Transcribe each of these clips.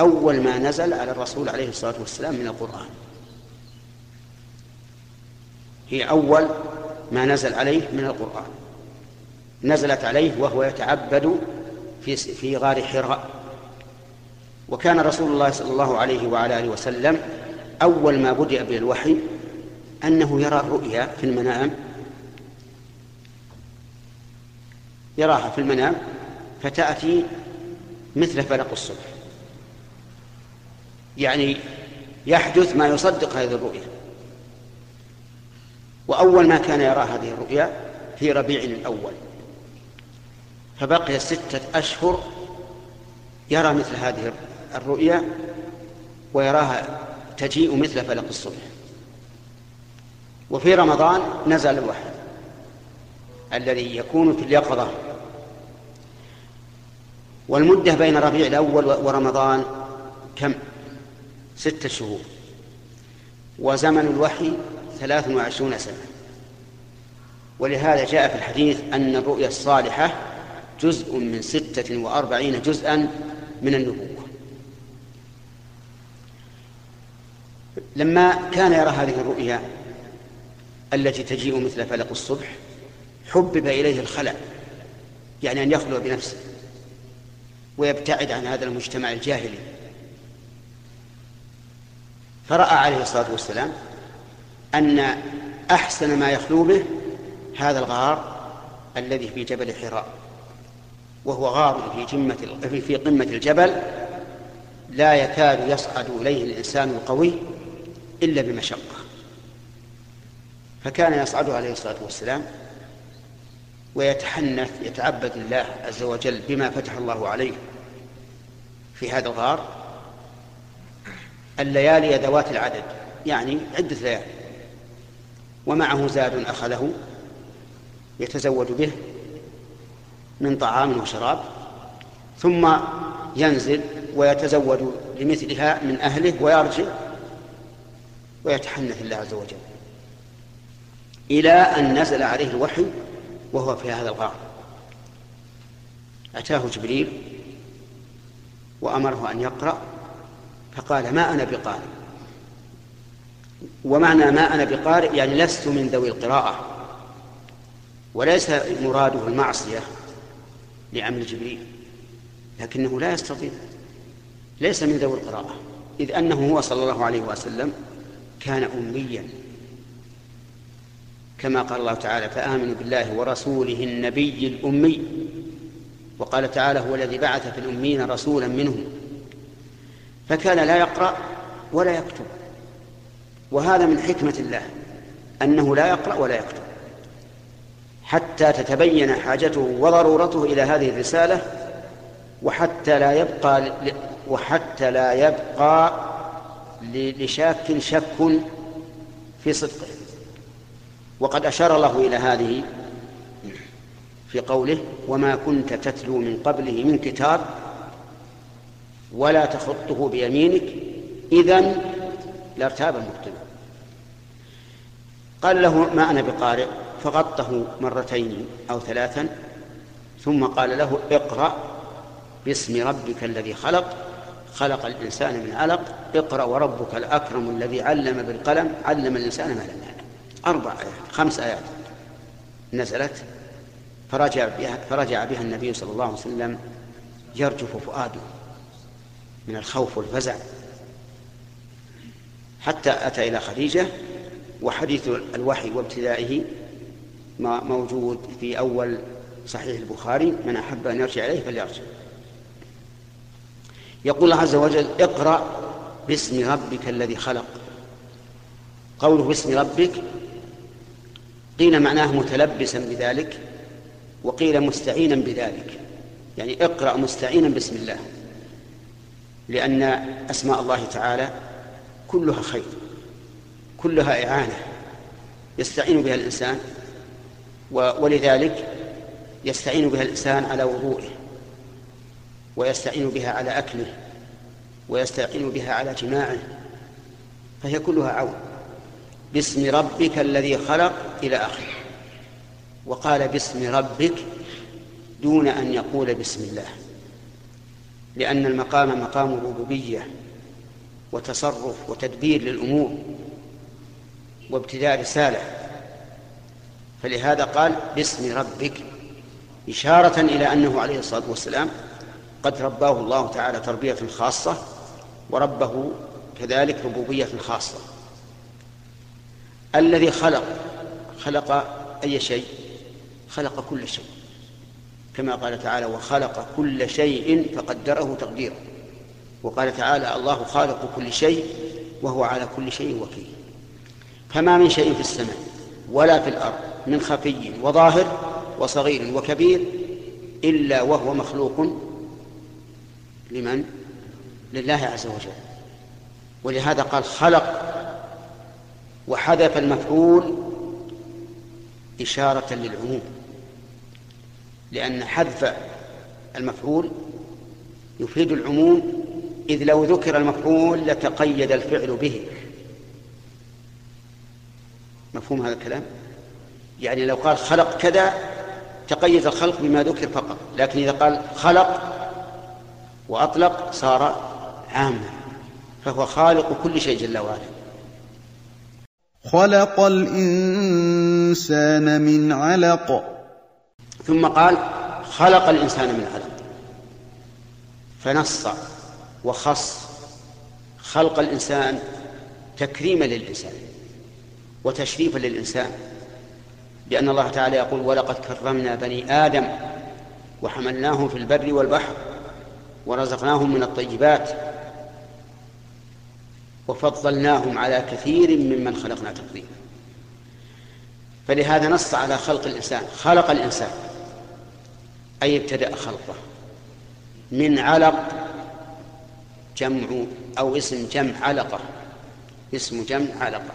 أول ما نزل على الرسول عليه الصلاة والسلام من القرآن. هي أول ما نزل عليه من القرآن. نزلت عليه وهو يتعبد في في غار حراء. وكان رسول الله صلى الله عليه وعلى آله وسلم أول ما بدأ بالوحي أنه يرى الرؤيا في المنام. يراها في المنام فتأتي مثل فلق الصبح. يعني يحدث ما يصدق هذه الرؤيا. وأول ما كان يرى هذه الرؤيا في ربيع الأول. فبقي ستة أشهر يرى مثل هذه الرؤيا ويراها تجيء مثل فلق الصبح. وفي رمضان نزل الوحي الذي يكون في اليقظة. والمدة بين ربيع الأول ورمضان كم؟ ستة شهور. وزمن الوحي ثلاث وعشرون سنة. ولهذا جاء في الحديث أن الرؤيا الصالحة جزء من ستة وأربعين جزءا من النبوة. لما كان يرى هذه الرؤيا التي تجيء مثل فلق الصبح حبب إليه الخلع يعني أن يخلو بنفسه ويبتعد عن هذا المجتمع الجاهلي. فرأى عليه الصلاة والسلام أن أحسن ما يخلو به هذا الغار الذي في جبل حراء وهو غار في جمة في قمة الجبل لا يكاد يصعد إليه الإنسان القوي إلا بمشقة. فكان يصعد عليه الصلاة والسلام ويتحنث يتعبد الله عز وجل بما فتح الله عليه في هذا الغار الليالي ذوات العدد يعني عدة ليالي ومعه زاد أخذه يتزود به من طعام وشراب ثم ينزل ويتزود لمثلها من أهله ويرجع ويتحنث الله عز وجل. إلى أن نزل عليه الوحي وهو في هذا الغار. أتاه جبريل وأمره أن يقرأ فقال ما أنا بقارئ. ومعنى ما أنا بقارئ يعني لست من ذوي القراءة. وليس مراده المعصية لعمل جبريل. لكنه لا يستطيع. ليس من ذوي القراءة. إذ أنه هو صلى الله عليه وسلم كان أميا. كما قال الله تعالى فآمنوا بالله ورسوله النبي الأمي. وقال تعالى هو الذي بعث في الأمين رسولا منهم. فكان لا يقرأ ولا يكتب. وهذا من حكمة الله أنه لا يقرأ ولا يكتب. حتى تتبين حاجته وضرورته إلى هذه الرسالة وحتى لا يبقى وحتى لا يبقى لشاك شك في صدقه. وقد أشار الله إلى هذه في قوله وما كنت تتلو من قبله من كتاب ولا تخطه بيمينك. إذا لارتاب المبطل قال له ما أنا بقارئ؟ فغطه مرتين أو ثلاثا ثم قال له اقرأ باسم ربك الذي خلق. خلق الإنسان من علق. اقرأ وربك الأكرم الذي علم بالقلم. علم الإنسان ما لم يعلم. أربع آيات خمس آيات. نزلت. فرجع بها, فرجع بها النبي صلى الله عليه وسلم يرجف فؤاده. من الخوف والفزع. حتى أتى إلى خديجة وحديث الوحي وابتدائه موجود في أول صحيح البخاري من أحب أن يرجع إليه فليرجع. يقول الله عز وجل اقرأ باسم ربك الذي خلق. قوله باسم ربك قيل معناه متلبسا بذلك وقيل مستعينا بذلك. يعني اقرأ مستعينا باسم الله. لأن أسماء الله تعالى كلها خير كلها إعانة يستعين بها الإنسان ولذلك يستعين بها الإنسان على وضوئه ويستعين بها على أكله ويستعين بها على جماعة فهي كلها عون. باسم ربك الذي خلق إلى آخره. وقال باسم ربك دون أن يقول بسم الله. لأن المقام مقام ربوبية وتصرف وتدبير للأمور وابتداء رسالة. فلهذا قال باسم ربك. إشارة إلى أنه عليه الصلاة والسلام قد رباه الله تعالى تربية خاصة وربه كذلك ربوبية خاصة. الذي خلق خلق أي شيء؟ خلق كل شيء. كما قال تعالى وخلق كل شيء فقدره تقديرا وقال تعالى الله خالق كل شيء وهو على كل شيء وكيل. فما من شيء في السماء ولا في الأرض من خفي وظاهر وصغير وكبير إلا وهو مخلوق لمن؟ لله عز وجل. ولهذا قال خلق وحذف المفعول إشارة للعموم. لأن حذف المفعول يفيد العموم إذ لو ذكر المفعول لتقيد الفعل به. مفهوم هذا الكلام؟ يعني لو قال خلق كذا تقيد الخلق بما ذكر فقط لكن إذا قال خلق وأطلق صار عاما فهو خالق كل شيء جل وعلا. خلق الإنسان من علق. ثم قال خلق الإنسان من علق فنص وخص خلق الإنسان تكريما للإنسان وتشريفا للإنسان لأن الله تعالى يقول ولقد كرمنا بني آدم وحملناهم في البر والبحر ورزقناهم من الطيبات وفضلناهم على كثير ممن خلقنا تفضيلا. فلهذا نص على خلق الإنسان خلق الإنسان. أي ابتدأ خلقه. من علق جمع أو اسم جمع علقة. اسم جمع علقة.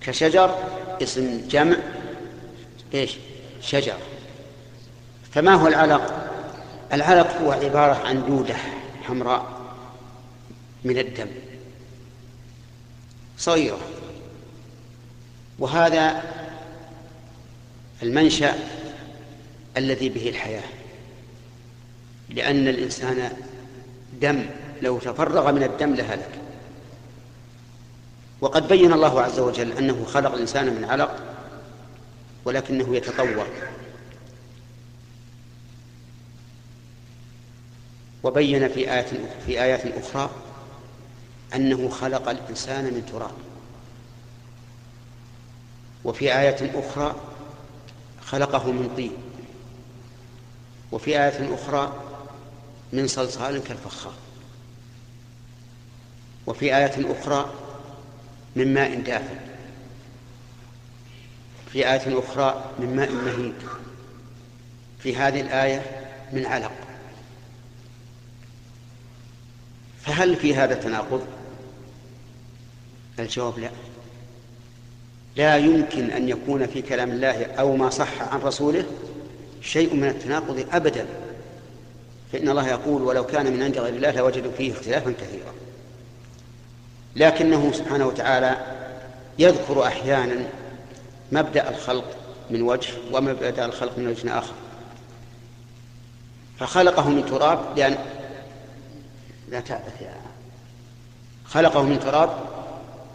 كشجر اسم جمع إيش؟ شجر. فما هو العلق؟ العلق هو عبارة عن دودة حمراء من الدم. صغيرة. وهذا المنشأ الذي به الحياة. لأن الإنسان دم لو تفرغ من الدم لهلك. وقد بين الله عز وجل أنه خلق الإنسان من علق ولكنه يتطور. وبين في آيات في آيات أخرى أنه خلق الإنسان من تراب. وفي آية أخرى خلقه من طين. وفي آية أخرى من صلصال كالفخار. وفي آية أخرى من ماء دافئ. في آية أخرى من ماء مهين في هذه الآية من علق. فهل في هذا تناقض؟ الجواب لا. لا يمكن أن يكون في كلام الله أو ما صح عن رسوله شيء من التناقض أبدا. فإن الله يقول ولو كان من عند غير الله لوجدوا فيه اختلافا كثيرا. لكنه سبحانه وتعالى يذكر أحيانا مبدأ الخلق من وجه ومبدأ الخلق من وجه آخر. فخلقه من تراب لأن لا تعبث يا خلقه من تراب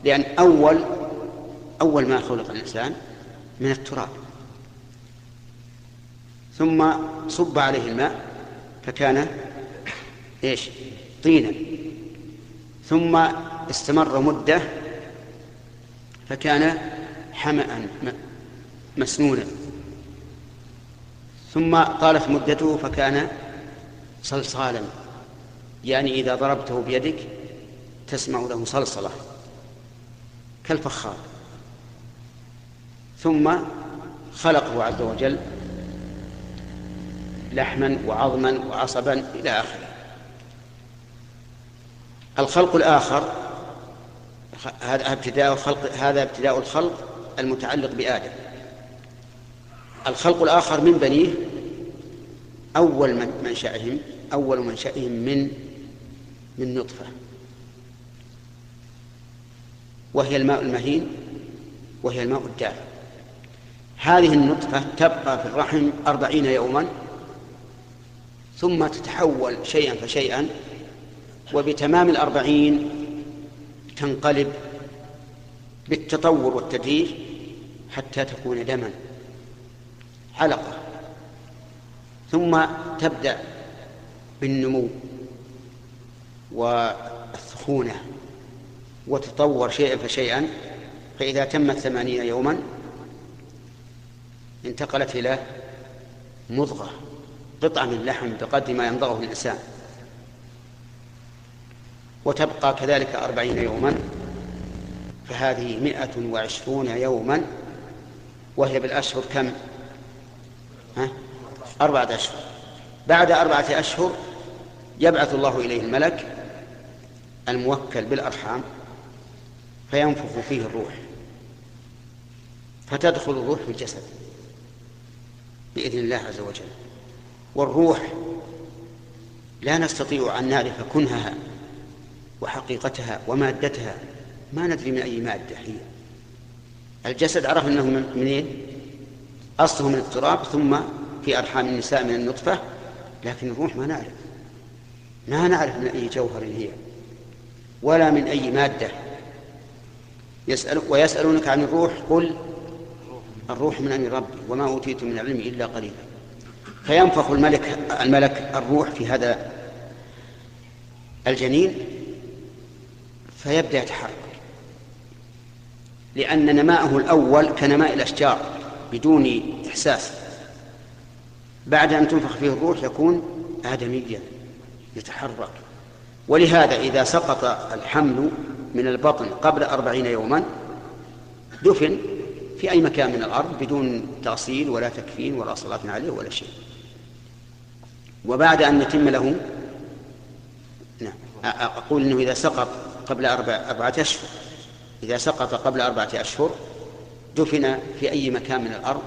لأن أول أول ما خلق الإنسان من التراب. ثم صب عليه الماء فكان إيش؟ طينا. ثم استمر مدة فكان حمأ مسنونا. ثم طالت مدته فكان صلصالا. يعني إذا ضربته بيدك تسمع له صلصلة كالفخار. ثم خلقه عز وجل لحما وعظما وعصبا إلى آخره. الخلق الآخر هذا ابتداء الخلق هذا ابتداء الخلق المتعلق بآدم. الخلق الآخر من بنيه أول من منشأهم أول منشأهم من من نطفة. وهي الماء المهين وهي الماء الدافئ هذه النطفة تبقى في الرحم أربعين يوما. ثم تتحول شيئا فشيئا وبتمام الأربعين تنقلب بالتطور والتدريج حتى تكون دما علقة. ثم تبدأ بالنمو والسخونة وتطور شيئا فشيئا. فإذا تمت ثمانين يوما انتقلت إلى مضغة. قطعة من لحم بقدر ما ينضغه الإنسان. وتبقى كذلك أربعين يوما فهذه مئة وعشرون يوما وهي بالأشهر كم؟ ها؟ أربعة أشهر. بعد أربعة أشهر يبعث الله إليه الملك الموكل بالأرحام فينفخ فيه الروح فتدخل الروح في الجسد بإذن الله عز وجل. والروح. لا نستطيع أن نعرف كنهها وحقيقتها ومادتها. ما ندري من أي مادة هي. الجسد عرف أنه من إيه؟ أصله من التراب ثم في أرحام النساء من النطفة لكن الروح ما نعرف. ما نعرف من أي جوهر هي ولا من أي مادة. يسأل ويسألونك عن الروح قل الروح من أمر ربي وما أوتيت من العلم إلا قليلا. فينفخ الملك الملك الروح في هذا الجنين فيبدأ يتحرك. لأن نماءه الأول كنماء الأشجار بدون إحساس. بعد أن تنفخ فيه الروح يكون آدميا يتحرك. ولهذا إذا سقط الحمل من البطن قبل أربعين يوما دفن في أي مكان من الأرض بدون تأصيل ولا تكفين ولا صلاة عليه ولا شيء. وبعد أن يتم له نعم أقول أنه إذا سقط قبل أربع أربعة أشهر إذا سقط قبل أربعة أشهر دفن في أي مكان من الأرض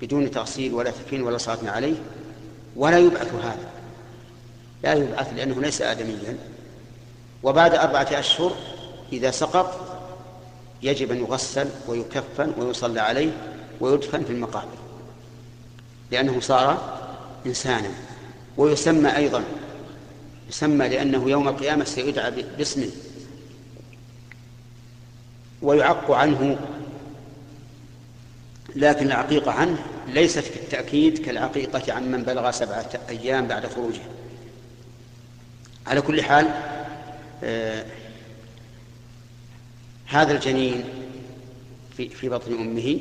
بدون تأصيل ولا تكفين ولا صلاة عليه ولا يبعث هذا. لا يبعث لأنه ليس آدميا. وبعد أربعة أشهر إذا سقط يجب أن يغسل ويكفن ويصلى عليه ويدفن في المقابر لأنه صار إنسانا. ويسمى أيضا يسمى لأنه يوم القيامة سيدعى باسمه. ويعق عنه لكن العقيقة عنه ليست في التأكيد كالعقيقة عن من بلغ سبعة أيام بعد خروجه. على كل حال آه هذا الجنين في, في بطن أمه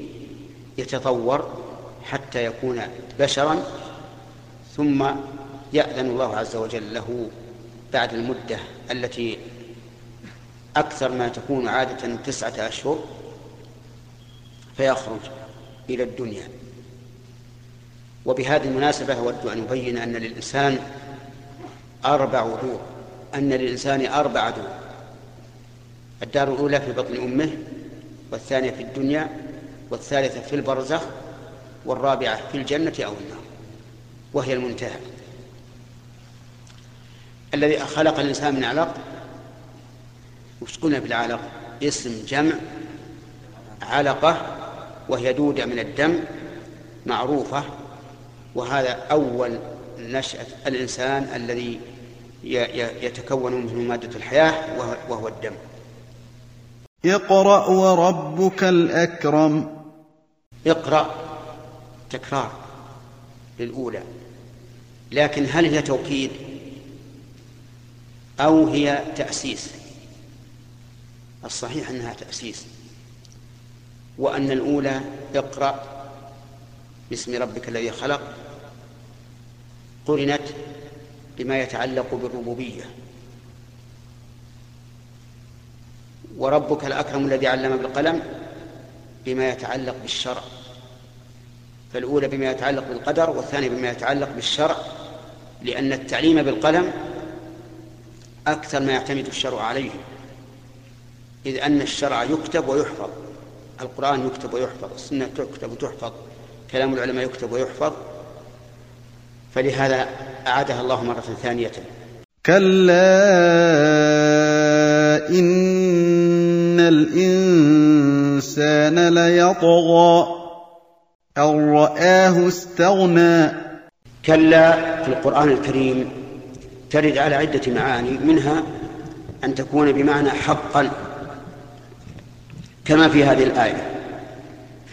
يتطور حتى يكون بشرا ثم يأذن الله عز وجل له بعد المدة التي أكثر ما تكون عادة تسعة أشهر فيخرج إلى الدنيا. وبهذه المناسبة أود أن أبين أن للإنسان أربع دور أن للإنسان أربع دور الدار الأولى في بطن أمه والثانية في الدنيا والثالثة في البرزخ والرابعة في الجنة أو النار وهي المنتهى. الذي خلق الإنسان من علق؟ وش قلنا في العلق. اسم جمع علقة وهي دودة من الدم معروفة. وهذا أول نشأة الإنسان الذي يتكون منه مادة الحياة وهو الدم. اقرأ وربك الأكرم. اقرأ. تكرار. للأولى. لكن هل هي توكيد؟ أو هي تأسيس. الصحيح أنها تأسيس. وأن الأولى اقرأ باسم ربك الذي خلق قرنت بما يتعلق بالربوبية. وربك الأكرم الذي علم بالقلم بما يتعلق بالشرع. فالأولى بما يتعلق بالقدر والثانية بما يتعلق بالشرع لأن التعليم بالقلم أكثر ما يعتمد الشرع عليه. إذ أن الشرع يكتب ويحفظ. القرآن يكتب ويحفظ. السنة تكتب وتحفظ. كلام العلماء يكتب ويحفظ. فلهذا أعادها الله مرة ثانية. كلا إن الإنسان ليطغى. أن رآه استغنى. كلا في القرآن الكريم ترد على عدة معاني منها أن تكون بمعنى حقا كما في هذه الآية.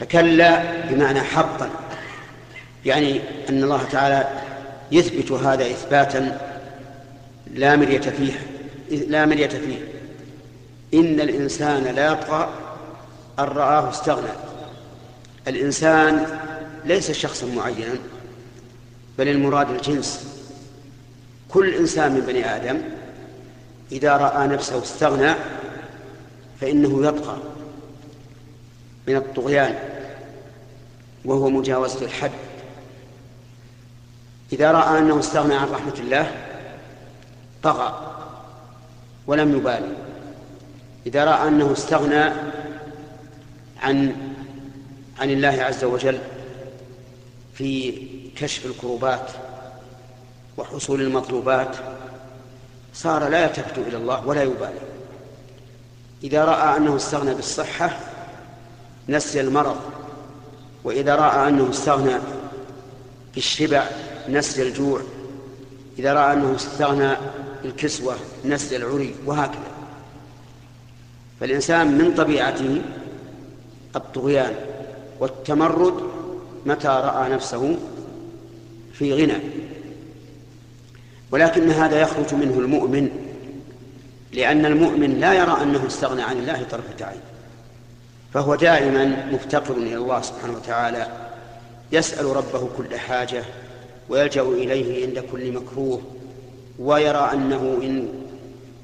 فكلا بمعنى حقا يعني أن الله تعالى يثبت هذا إثباتا لا مرية فيه لا مرية فيه. إن الإنسان لا يطغى أن رآه استغنى. الإنسان ليس شخصا معينا بل المراد الجنس. كل إنسان من بني آدم إذا رأى نفسه استغنى فإنه يطغى من الطغيان وهو مجاوزة الحد. إذا رأى أنه استغنى عن رحمة الله طغى ولم يبالي. إذا رأى أنه استغنى عن عن الله عز وجل في كشف الكروبات وحصول المطلوبات صار لا يلتفت إلى الله ولا يبالي. إذا رأى أنه استغنى بالصحة نسي المرض وإذا رأى أنه استغنى بالشبع نسي الجوع إذا رأى أنه استغنى بالكسوة نسي العري وهكذا. فالإنسان من طبيعته الطغيان والتمرد متى رأى نفسه في غنى. ولكن هذا يخرج منه المؤمن لأن المؤمن لا يرى أنه استغنى عن الله طرفة عين فهو دائما مفتقر إلى الله سبحانه وتعالى يسأل ربه كل حاجة ويلجأ إليه عند كل مكروه ويرى أنه إن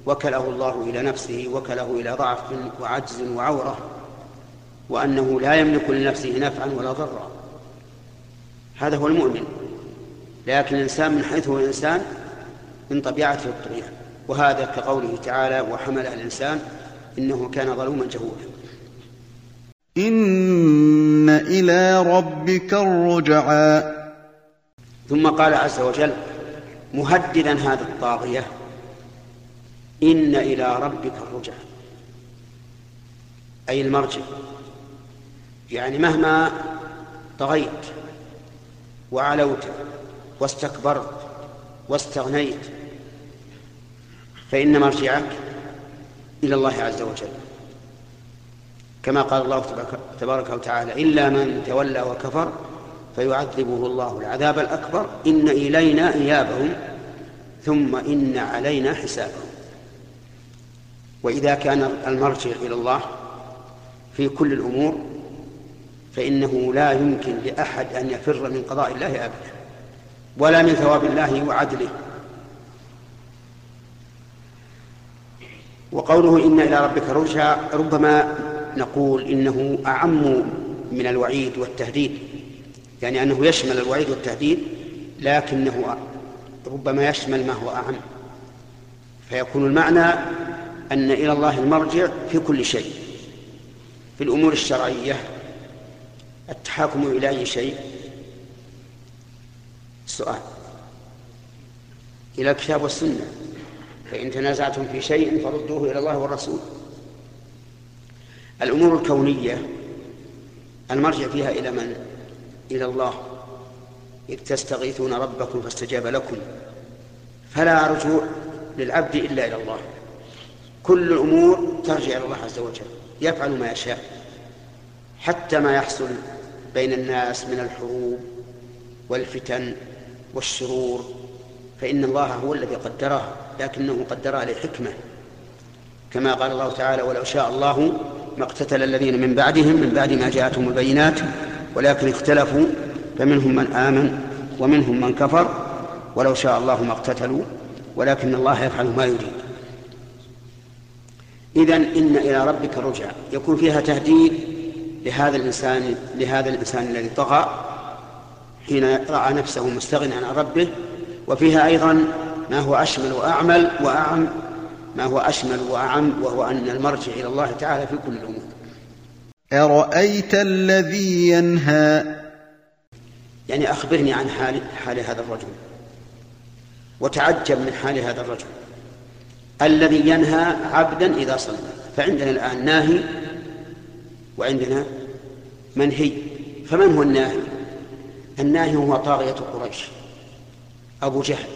وكله الله إلى نفسه وكله إلى ضعف وعجز وعورة وأنه لا يملك لنفسه نفعا ولا ضرا. هذا هو المؤمن. لكن الإنسان من حيث هو إنسان من طبيعته الطغيان وهذا كقوله تعالى وحمل الإنسان إنه كان ظلوما جهولا. إن إلى ربك الرجعى. ثم قال عز وجل مهددا هذا الطاغية. إن إلى ربك الرجع أي المرجع. يعني مهما طغيت وعلوت واستكبرت واستغنيت. فإن مرجعك إلى الله عز وجل. كما قال الله تبارك وتعالى إلا من تولى وكفر فيعذبه الله العذاب الأكبر. إن إلينا إيابهم ثم إن علينا حسابهم. وإذا كان المرجع إلى الله في كل الأمور فإنه لا يمكن لأحد أن يفر من قضاء الله أبدا. ولا من ثواب الله وعدله. وقوله إن إلى ربك رجع ربما نقول إنه أعم من الوعيد والتهديد يعني أنه يشمل الوعيد والتهديد لكنه ربما يشمل ما هو أعم. فيكون المعنى أن إلى الله المرجع في كل شيء في الأمور الشرعية التحاكم إلى أي شيء السؤال. إلى الكتاب والسنة. فإن تنازعتم في شيء فردوه إلى الله والرسول. الأمور الكونية المرجع فيها إلى من؟ إلى الله. إذ تستغيثون ربكم فاستجاب لكم. فلا رجوع للعبد إلا إلى الله. كل الأمور ترجع إلى الله عز وجل. يفعل ما يشاء. حتى ما يحصل بين الناس من الحروب والفتن والشرور فإن الله هو الذي قدره لكنه قدرها لحكمة كما قال الله تعالى ولو شاء الله ما اقتتل الذين من بعدهم من بعد ما جاءتهم البينات ولكن اختلفوا فمنهم من آمن ومنهم من كفر. ولو شاء الله ما اقتتلوا ولكن الله يفعل ما يريد. إذا إن إلى ربك رجع يكون فيها تهديد لهذا الإنسان لهذا الإنسان الذي طغى حين رأى نفسه مستغنى عن ربه وفيها أيضا ما هو أشمل وأعمل وأعم ما هو أشمل وأعم وهو أن المرجع إلى الله تعالى في كل الأمور. أرأيت الذي ينهى؟ يعني أخبرني عن حال حال هذا الرجل. وتعجب من حال هذا الرجل. الذي ينهى عبدا إذا صلى. فعندنا الآن ناهي وعندنا منهي. فمن هو الناهي؟ الناهي هو طاغية قريش. أبو جهل.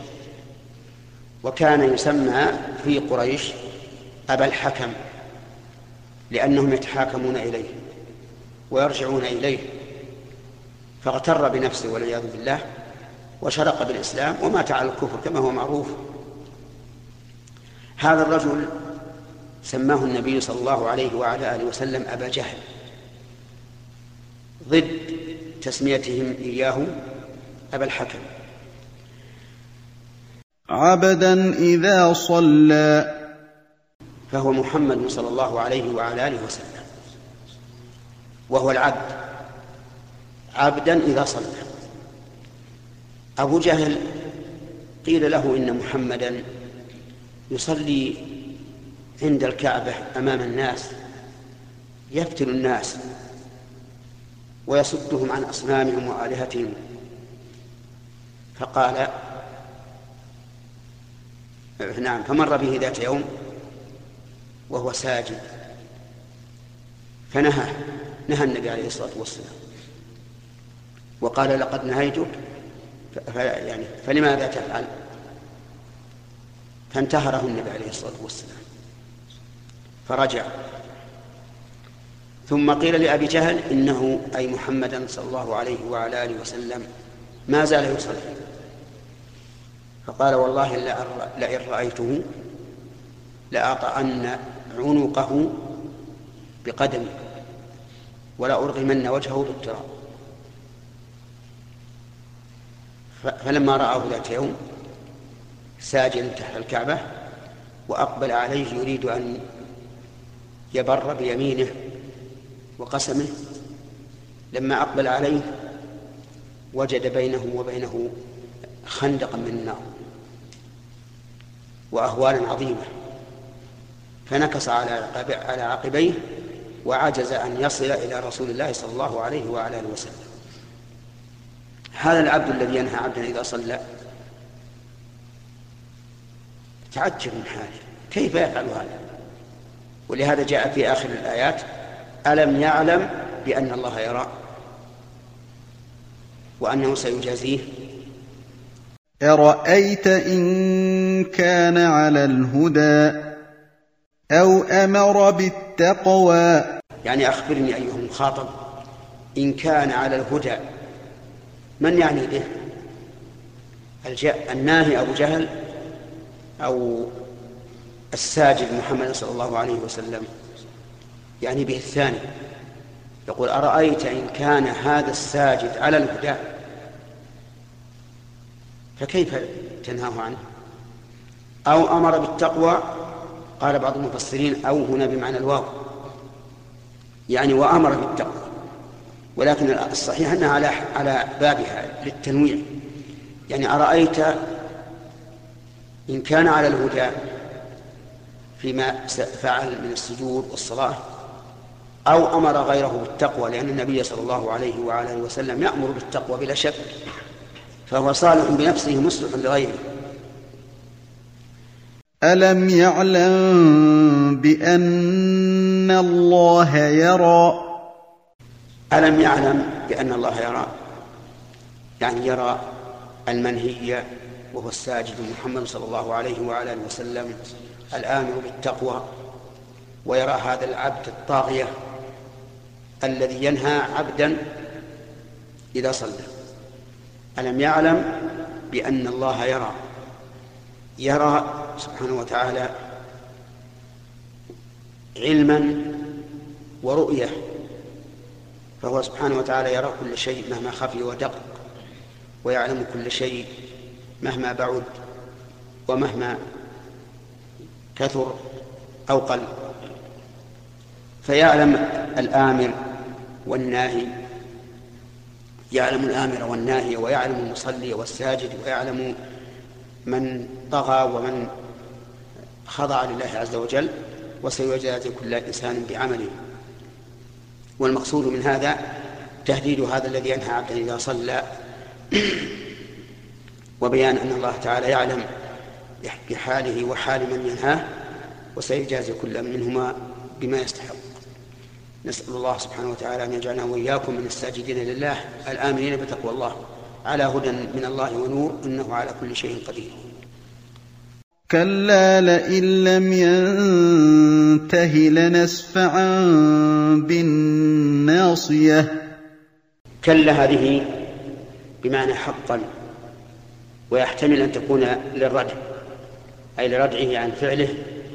وكان يسمى في قريش أبا الحكم لأنهم يتحاكمون إليه ويرجعون إليه. فاغتر بنفسه والعياذ بالله وشرق بالإسلام ومات على الكفر كما هو معروف. هذا الرجل سماه النبي صلى الله عليه وعلى آله وسلم أبا جهل. ضد تسميتهم إياه أبا الحكم. عبدا إذا صلى. فهو محمد صلى الله عليه وعلى آله وسلم. وهو العبد. عبدا إذا صلى. أبو جهل قيل له إن محمدا يصلي عند الكعبة أمام الناس يفتن الناس. ويصدهم عن أصنامهم وآلهتهم. فقال نعم فمر به ذات يوم وهو ساجد. فنهى نهى النبي عليه الصلاة والسلام. وقال لقد نهيتك يعني فلماذا تفعل؟ فانتهره النبي عليه الصلاة والسلام. فرجع. ثم قيل لأبي جهل إنه أي محمدا صلى الله عليه وعلى آله وسلم ما زال يصلي. فقال والله لئن رأيته لأطأن عنقه بقدمي ولا أرغمن وجهه بالتراب. فلما رآه ذات يوم ساجدا تحت الكعبة وأقبل عليه يريد أن يبر بيمينه وقسمه لما أقبل عليه وجد بينه وبينه خندقا من النار وأهوالا عظيمة. فنكص على على عقبيه وعجز أن يصل إلى رسول الله صلى الله عليه وعلى آله وسلم. هذا العبد الذي ينهى عبدا إذا صلى. تعجب من حاله. كيف يفعل هذا؟ ولهذا جاء في آخر الآيات ألم يعلم بأن الله يرى وأنه سيجازيه؟ أرأيت إن كان على الهدى أو أمر بالتقوى؟ يعني أخبرني أيها المخاطب إن كان على الهدى من يعني به؟ الناهي أبو جهل أو الساجد محمد صلى الله عليه وسلم؟ يعني به الثاني. يقول أرأيت إن كان هذا الساجد على الهدى؟ فكيف تنهاه عنه؟ أو أمر بالتقوى؟ قال بعض المفسرين أو هنا بمعنى الواو. يعني وأمر بالتقوى. ولكن الصحيح أنها على على بابها للتنويع. يعني أرأيت إن كان على الهدى فيما فعل من السجود والصلاة؟ أو أمر غيره بالتقوى لأن النبي صلى الله عليه وعلى آله وسلم يأمر بالتقوى بلا شك فهو صالح بنفسه مصلح لغيره. ألم يعلم بأن الله يرى؟ ألم يعلم بأن الله يرى؟ يعني يرى المنهي وهو الساجد محمد صلى الله عليه وعلى آله وسلم الآمر بالتقوى ويرى هذا العبد الطاغية الذي ينهى عبدا إذا صلى. ألم يعلم بأن الله يرى يرى سبحانه وتعالى علما ورؤية فهو سبحانه وتعالى يرى كل شيء مهما خفي ودق ويعلم كل شيء مهما بعد ومهما كثر أو قل. فيعلم الآمر والناهي يعلم الآمر والناهي ويعلم المصلي والساجد ويعلم من طغى ومن خضع لله عز وجل وسيجازي كل إنسان بعمله. والمقصود من هذا تهديد هذا الذي ينهى عبدا إذا صلى. وبيان أن الله تعالى يعلم بحاله وحال من ينهاه وسيجازي كل منهما بما يستحق. نسأل الله سبحانه وتعالى أن يجعلنا وإياكم من الساجدين لله الآمنين بتقوى الله. على هدى من الله ونور إنه على كل شيء قدير. كلا لئن لم ينته لنسفعا بالناصية. كلا هذه بمعنى حقا ويحتمل أن تكون للردع أي لردعه عن فعله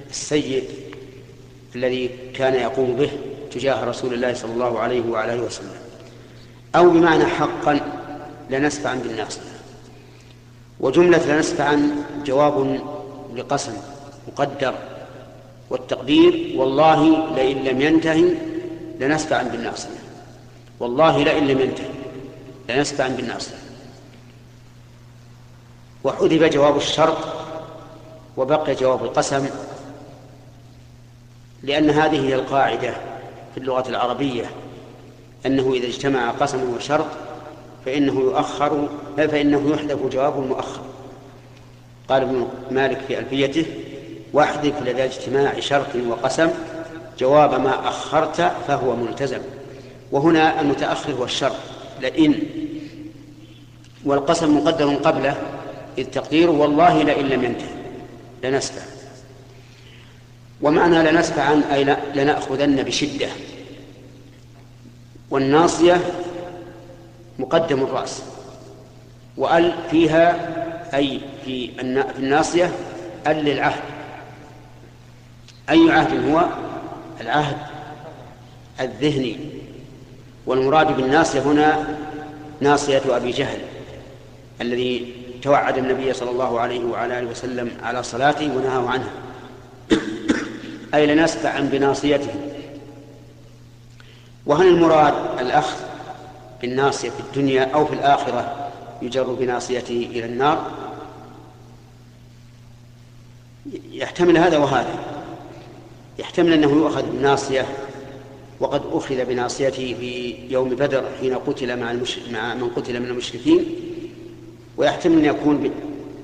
السيء الذي كان يقوم به. تجاه رسول الله صلى الله عليه وعلى آله وسلم. أو بمعنى حقا لنسفعا بالناصيه وجملة لنسفعا جواب لقسم مقدر والتقدير والله لئن لم ينتهي لنسفعا بالناصيه والله لئن لم ينتهي لنسفعا بالناصيه وحذف جواب الشرط وبقي جواب القسم. لأن هذه هي القاعدة. في اللغة العربية أنه إذا اجتمع قسم وشرط فإنه يؤخر فإنه يحذف جواب المؤخر. قال ابن مالك في ألفيته وأحذف لدى اجتماع شرط وقسم جواب ما أخرت فهو ملتزم. وهنا المتأخر هو الشرط لئن. والقسم مقدر قبله إذ تقدير والله لئن لم ينتهي لنسفع ومعنى لنسفعا أي لنأخذن بشدة. والناصية مقدم الرأس. وأل فيها أي في الناصية أل للعهد. أي عهد هو؟ العهد الذهني. والمراد بالناصية هنا ناصية أبي جهل الذي توعد النبي صلى الله عليه وعلى آله وسلم على صلاته ونهاه عنها. أي لنسفعا بناصيته. وهل المراد الأخذ بالناصية في الدنيا أو في الآخرة يجر بناصيته إلى النار؟ يحتمل هذا وهذا. يحتمل أنه يؤخذ بالناصية وقد أخذ بناصيته في يوم بدر حين قتل مع, المش... مع من قتل من المشركين. ويحتمل أن يكون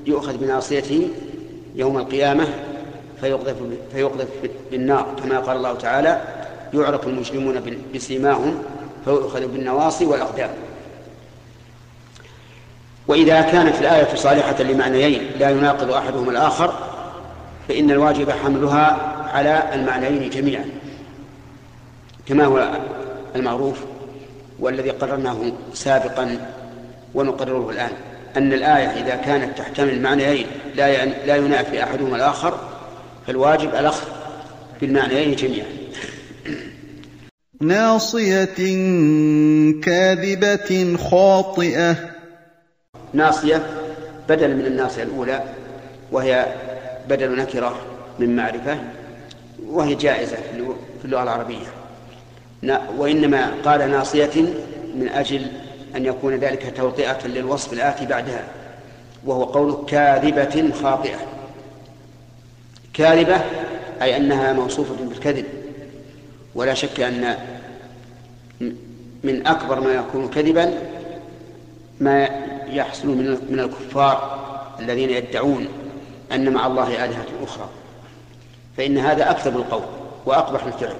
يؤخذ بناصيته يوم القيامة فيقذف فيقذف بالنار كما قال الله تعالى يعرف المجرمون بسيماهم فيؤخذ بالنواصي والأقدام. وإذا كانت الآية صالحة لمعنيين لا يناقض أحدهما الآخر فإن الواجب حملها على المعنيين جميعا كما هو المعروف والذي قررناه سابقا ونقرره الآن أن الآية إذا كانت تحتمل معنيين لا لا ينافي أحدهما الآخر فالواجب الأخذ بالمعنيين جميعا. ناصية كاذبة خاطئة. ناصية بدل من الناصية الأولى وهي بدل نكرة من معرفة وهي جائزة في اللغة العربية. وإنما قال ناصية من أجل أن يكون ذلك توطئة للوصف الآتي بعدها وهو قول كاذبة خاطئة. كاذبة أي أنها موصوفة بالكذب. ولا شك أن من أكبر ما يكون كذبا ما يحصل من الكفار الذين يدعون أن مع الله آلهة أخرى. فإن هذا أكذب القول وأقبح الفعل.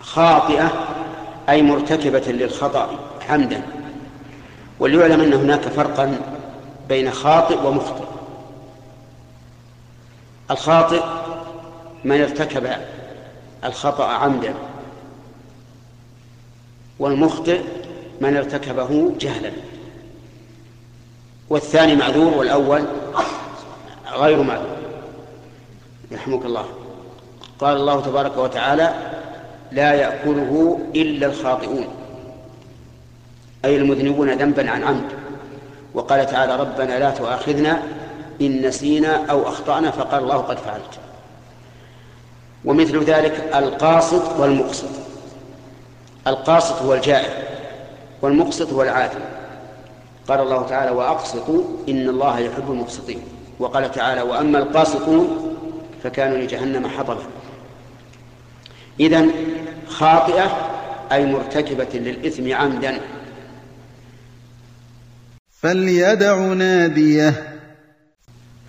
خاطئة أي مرتكبة للخطأ عمدا وليعلم أن هناك فرقا بين خاطئ ومخطئ. الخاطئ من ارتكب الخطأ عمدا والمخطئ من ارتكبه جهلا. والثاني معذور والأول غير معذور. يرحمك الله. قال الله تبارك وتعالى لا يأكله إلا الخاطئون أي المذنبون ذنبا عن عمد. وقال تعالى ربنا لا تؤاخذنا إن نسينا أو أخطأنا فقال الله قد فعلت. ومثل ذلك القاسط والمقسط القاسط هو الجائر والمقسط هو العادل. قال الله تعالى وأقسطوا إن الله يحب المقسطين. وقال تعالى وأما القاسطون فكانوا لجهنم حطبا. إذا خاطئة أي مرتكبة للإثم عمدا. فليدع ناديه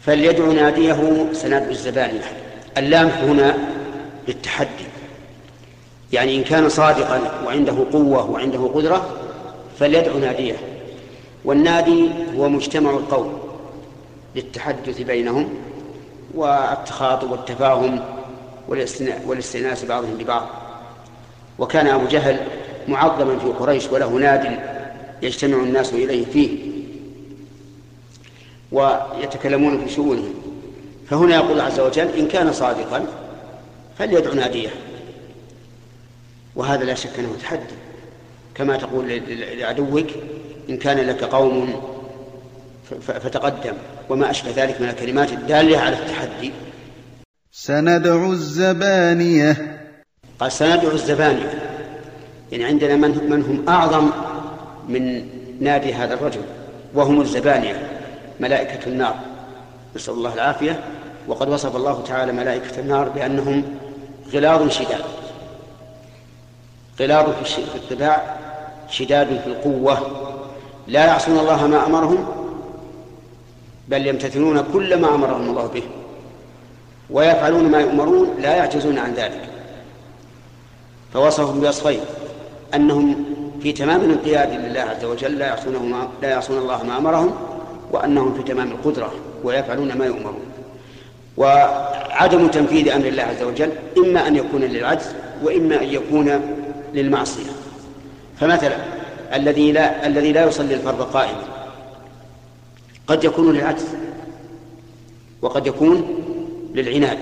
فليدع ناديه سناد الزبانية اللام هنا للتحدي. يعني إن كان صادقا وعنده قوة وعنده قدرة فليدع ناديه. والنادي هو مجتمع القوم للتحدث بينهم والتخاطب والتفاهم والاستئناس بعضهم ببعض. وكان أبو جهل معظما في قريش وله ناد يجتمع الناس إليه فيه. ويتكلمون في شؤونهم فهنا يقول عز وجل إن كان صادقا فليدع ناديه. وهذا لا شك أنه تحدي. كما تقول لعدوك إن كان لك قوم فتقدم وما أشبه ذلك من الكلمات الدالة على التحدي. سندع الزبانية. قال سندع الزبانية. يعني عندنا من, من هم أعظم من نادي هذا الرجل وهم الزبانية. ملائكة النار. نسأل الله العافية. وقد وصف الله تعالى ملائكة النار بأنهم غلاظ شداد. غلاظ في الطباع شداد في القوة. لا يعصون الله ما أمرهم بل يمتثلون كل ما أمرهم الله به. ويفعلون ما يؤمرون لا يعجزون عن ذلك. فوصفهم بوصفين. أنهم في تمام الانقياد لله عز وجل لا يعصونه ما لا يعصون الله ما أمرهم. وأنهم في تمام القدرة ويفعلون ما يؤمرون. وعدم تنفيذ أمر الله عز وجل إما أن يكون للعجز وإما أن يكون للمعصية. فمثلا الذي لا الذي لا يصلي الفرض قائما قد يكون للعجز وقد يكون للعناد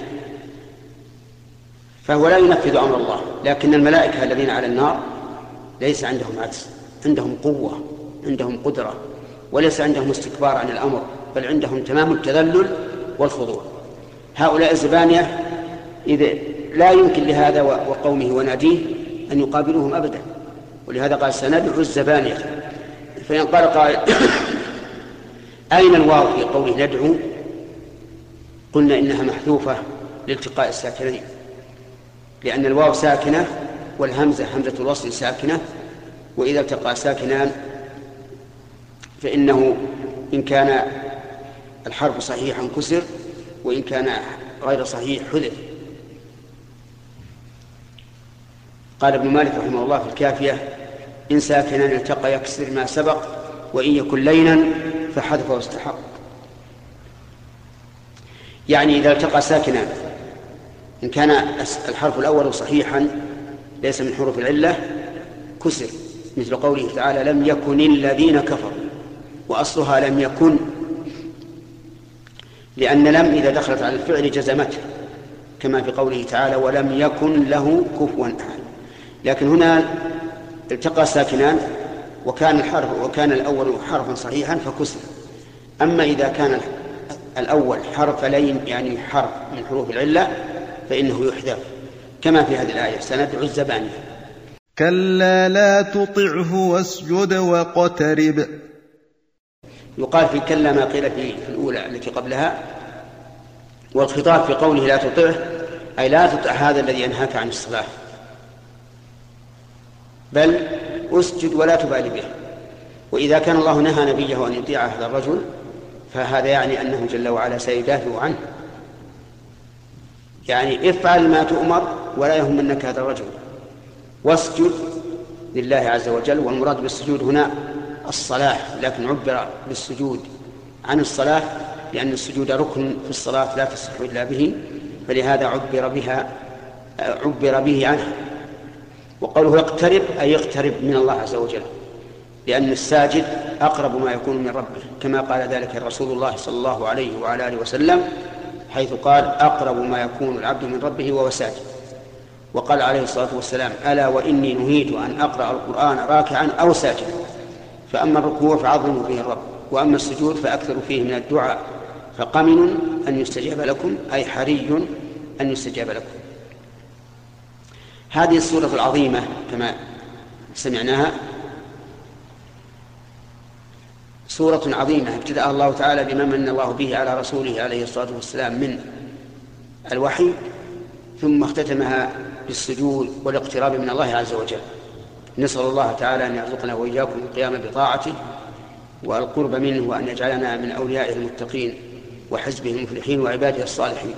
فهو لا ينفذ أمر الله. لكن الملائكة الذين على النار ليس عندهم عجز عندهم قوة عندهم قدرة. وليس عندهم استكبار عن الأمر بل عندهم تمام التذلل والخضوع. هؤلاء الزبانية إذا لا يمكن لهذا وقومه وناديه أن يقابلوهم ابدا. ولهذا قال سندعو الزبانية. فإن قال قائل أين الواو في قوله ندعو؟ قلنا إنها محذوفة لالتقاء الساكنين. لأن الواو ساكنة والهمزة همزة الوصل ساكنة وإذا التقى ساكنان فإنه إن كان الحرف صحيحا كسر وإن كان غير صحيح حذف. قال ابن مالك رحمه الله في الكافية إن ساكنان التقى يكسر ما سبق وإن يكن لينا فحذفه استحق يعني إذا التقى ساكنان إن كان الحرف الأول صحيحا ليس من حروف العلة كسر. مثل قوله تعالى لم يكن الذين كفروا. وأصلها لم يكن لأن لم إذا دخلت على الفعل جزمته كما في قوله تعالى ولم يكن له كفوا أحد. لكن هنا التقى ساكنان وكان الحرف وكان الأول حرفا صحيحا فكسر. أما إذا كان الأول حرف لين يعني حرف من حروف العلة فإنه يحذف كما في هذه الآية سندعو الزبانية. كلا لا تطعه واسجد واقترب يقال في كلا ما قيل في, في الأولى التي قبلها والخطاب في قوله لا تطعه أي لا تطع هذا الذي ينهاك عن الصلاة. بل أسجد ولا تبالي به. وإذا كان الله نهى نبيه أن يطيع هذا الرجل فهذا يعني أنه جل وعلا سيدافع عنه. يعني افعل ما تؤمر ولا يهمنك هذا الرجل. واسجد لله عز وجل والمراد بالسجود هنا الصلاة لكن عبر بالسجود عن الصلاة لأن السجود ركن في الصلاة لا تصح إلا به فلهذا عبر بها عبر به عنه وقوله اقترب أي اقترب من الله عز وجل لأن الساجد أقرب ما يكون من ربه كما قال ذلك رسول الله صلى الله عليه وعلى آله وسلم حيث قال أقرب ما يكون العبد من ربه وهو ساجد. وقال عليه الصلاة والسلام ألا وإني نهيت أن أقرأ القرآن راكعا أو ساجدا. فأما الركوع فعظموا فيه الرب وأما السجود فأكثروا فيه من الدعاء. فقمن أن يستجاب لكم أي حري أن يستجاب لكم. هذه السورة العظيمة كما سمعناها سورة عظيمة ابتدأها الله تعالى بما من الله به على رسوله عليه الصلاة والسلام من الوحي ثم اختتمها بالسجود والاقتراب من الله عز وجل. نسأل الله تعالى أن يرزقنا وإياكم القيام بطاعته والقرب منه وأن يجعلنا من أوليائه المتقين وحزبه المفلحين وعباده الصالحين.